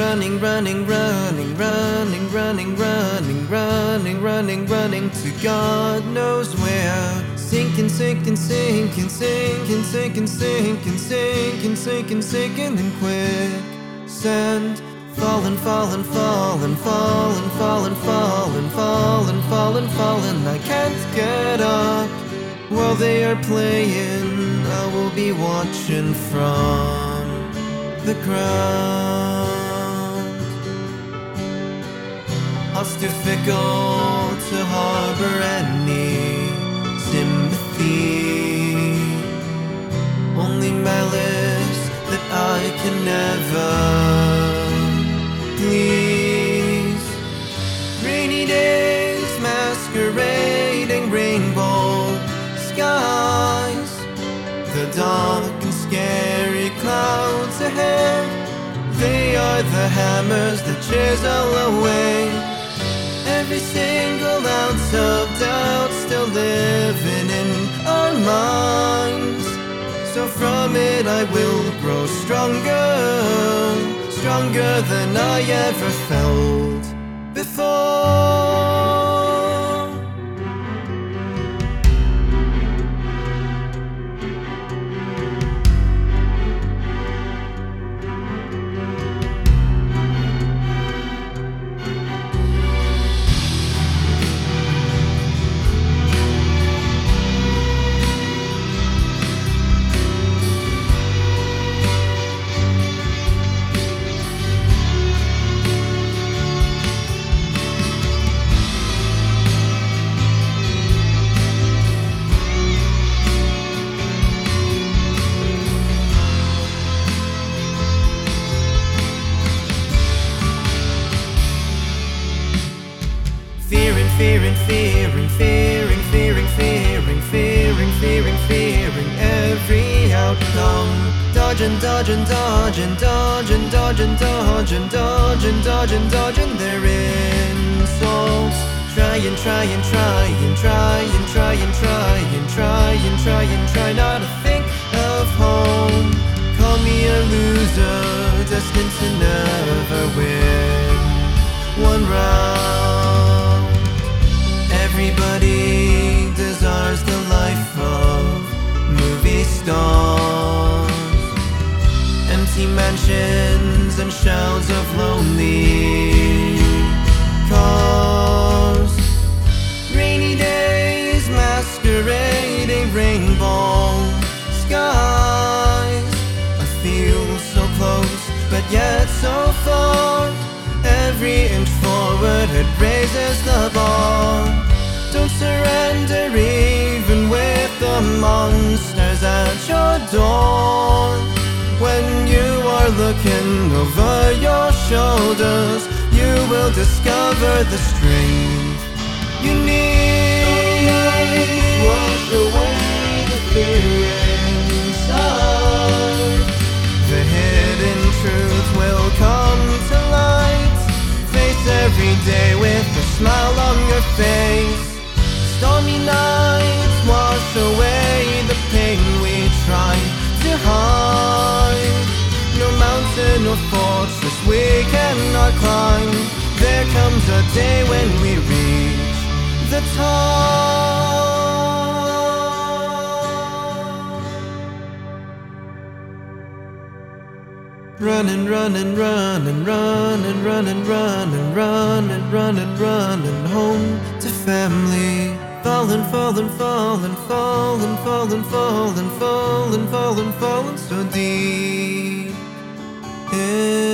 running, running, running, running, running, running, running, running, running to God knows where. Sinking, sinking, sinking, sinking, sinking, sinking, sinking, sinking, sinking in quicksand. Falling, falling, falling, falling, falling, falling, falling, falling, falling. I can't get up while they are playing. I will be watching from the ground. Heart's too fickle to harbor any sympathy. Only malice that I can never please. Rainy days masquerading rainbow skies. The dark and scary clouds ahead. They are the hammers that chisel. Every single ounce of doubt still living in our minds. So from it I will grow stronger, stronger than I ever felt before. Fearing, fearing, fearing, fearing, fearing, fearing, fearing, fearing, every outcome. Dodging, dodging, dodging, dodging, dodging, dodging, dodging, dodging, dodging their insults. Trying, trying, trying, trying, trying, trying, trying, trying, try not to think of home. Empty mansions and shouts of lonely cars. Rainy days masquerading rainbow skies. I feel so close, but yet so far. Every inch forward it raises the bar. Looking over your shoulders, you will discover the strength you need. Wash away the fear inside. The hidden truth will come to light. Face every day with a smile on your face. Stormy nights wash away the pain we try to hide. No fortress we cannot climb. There comes a day when we reach the top. Running, running, running, running, running, running, running, running, running home to family. Falling, falling, falling, falling, falling, falling, falling, falling, falling so deep you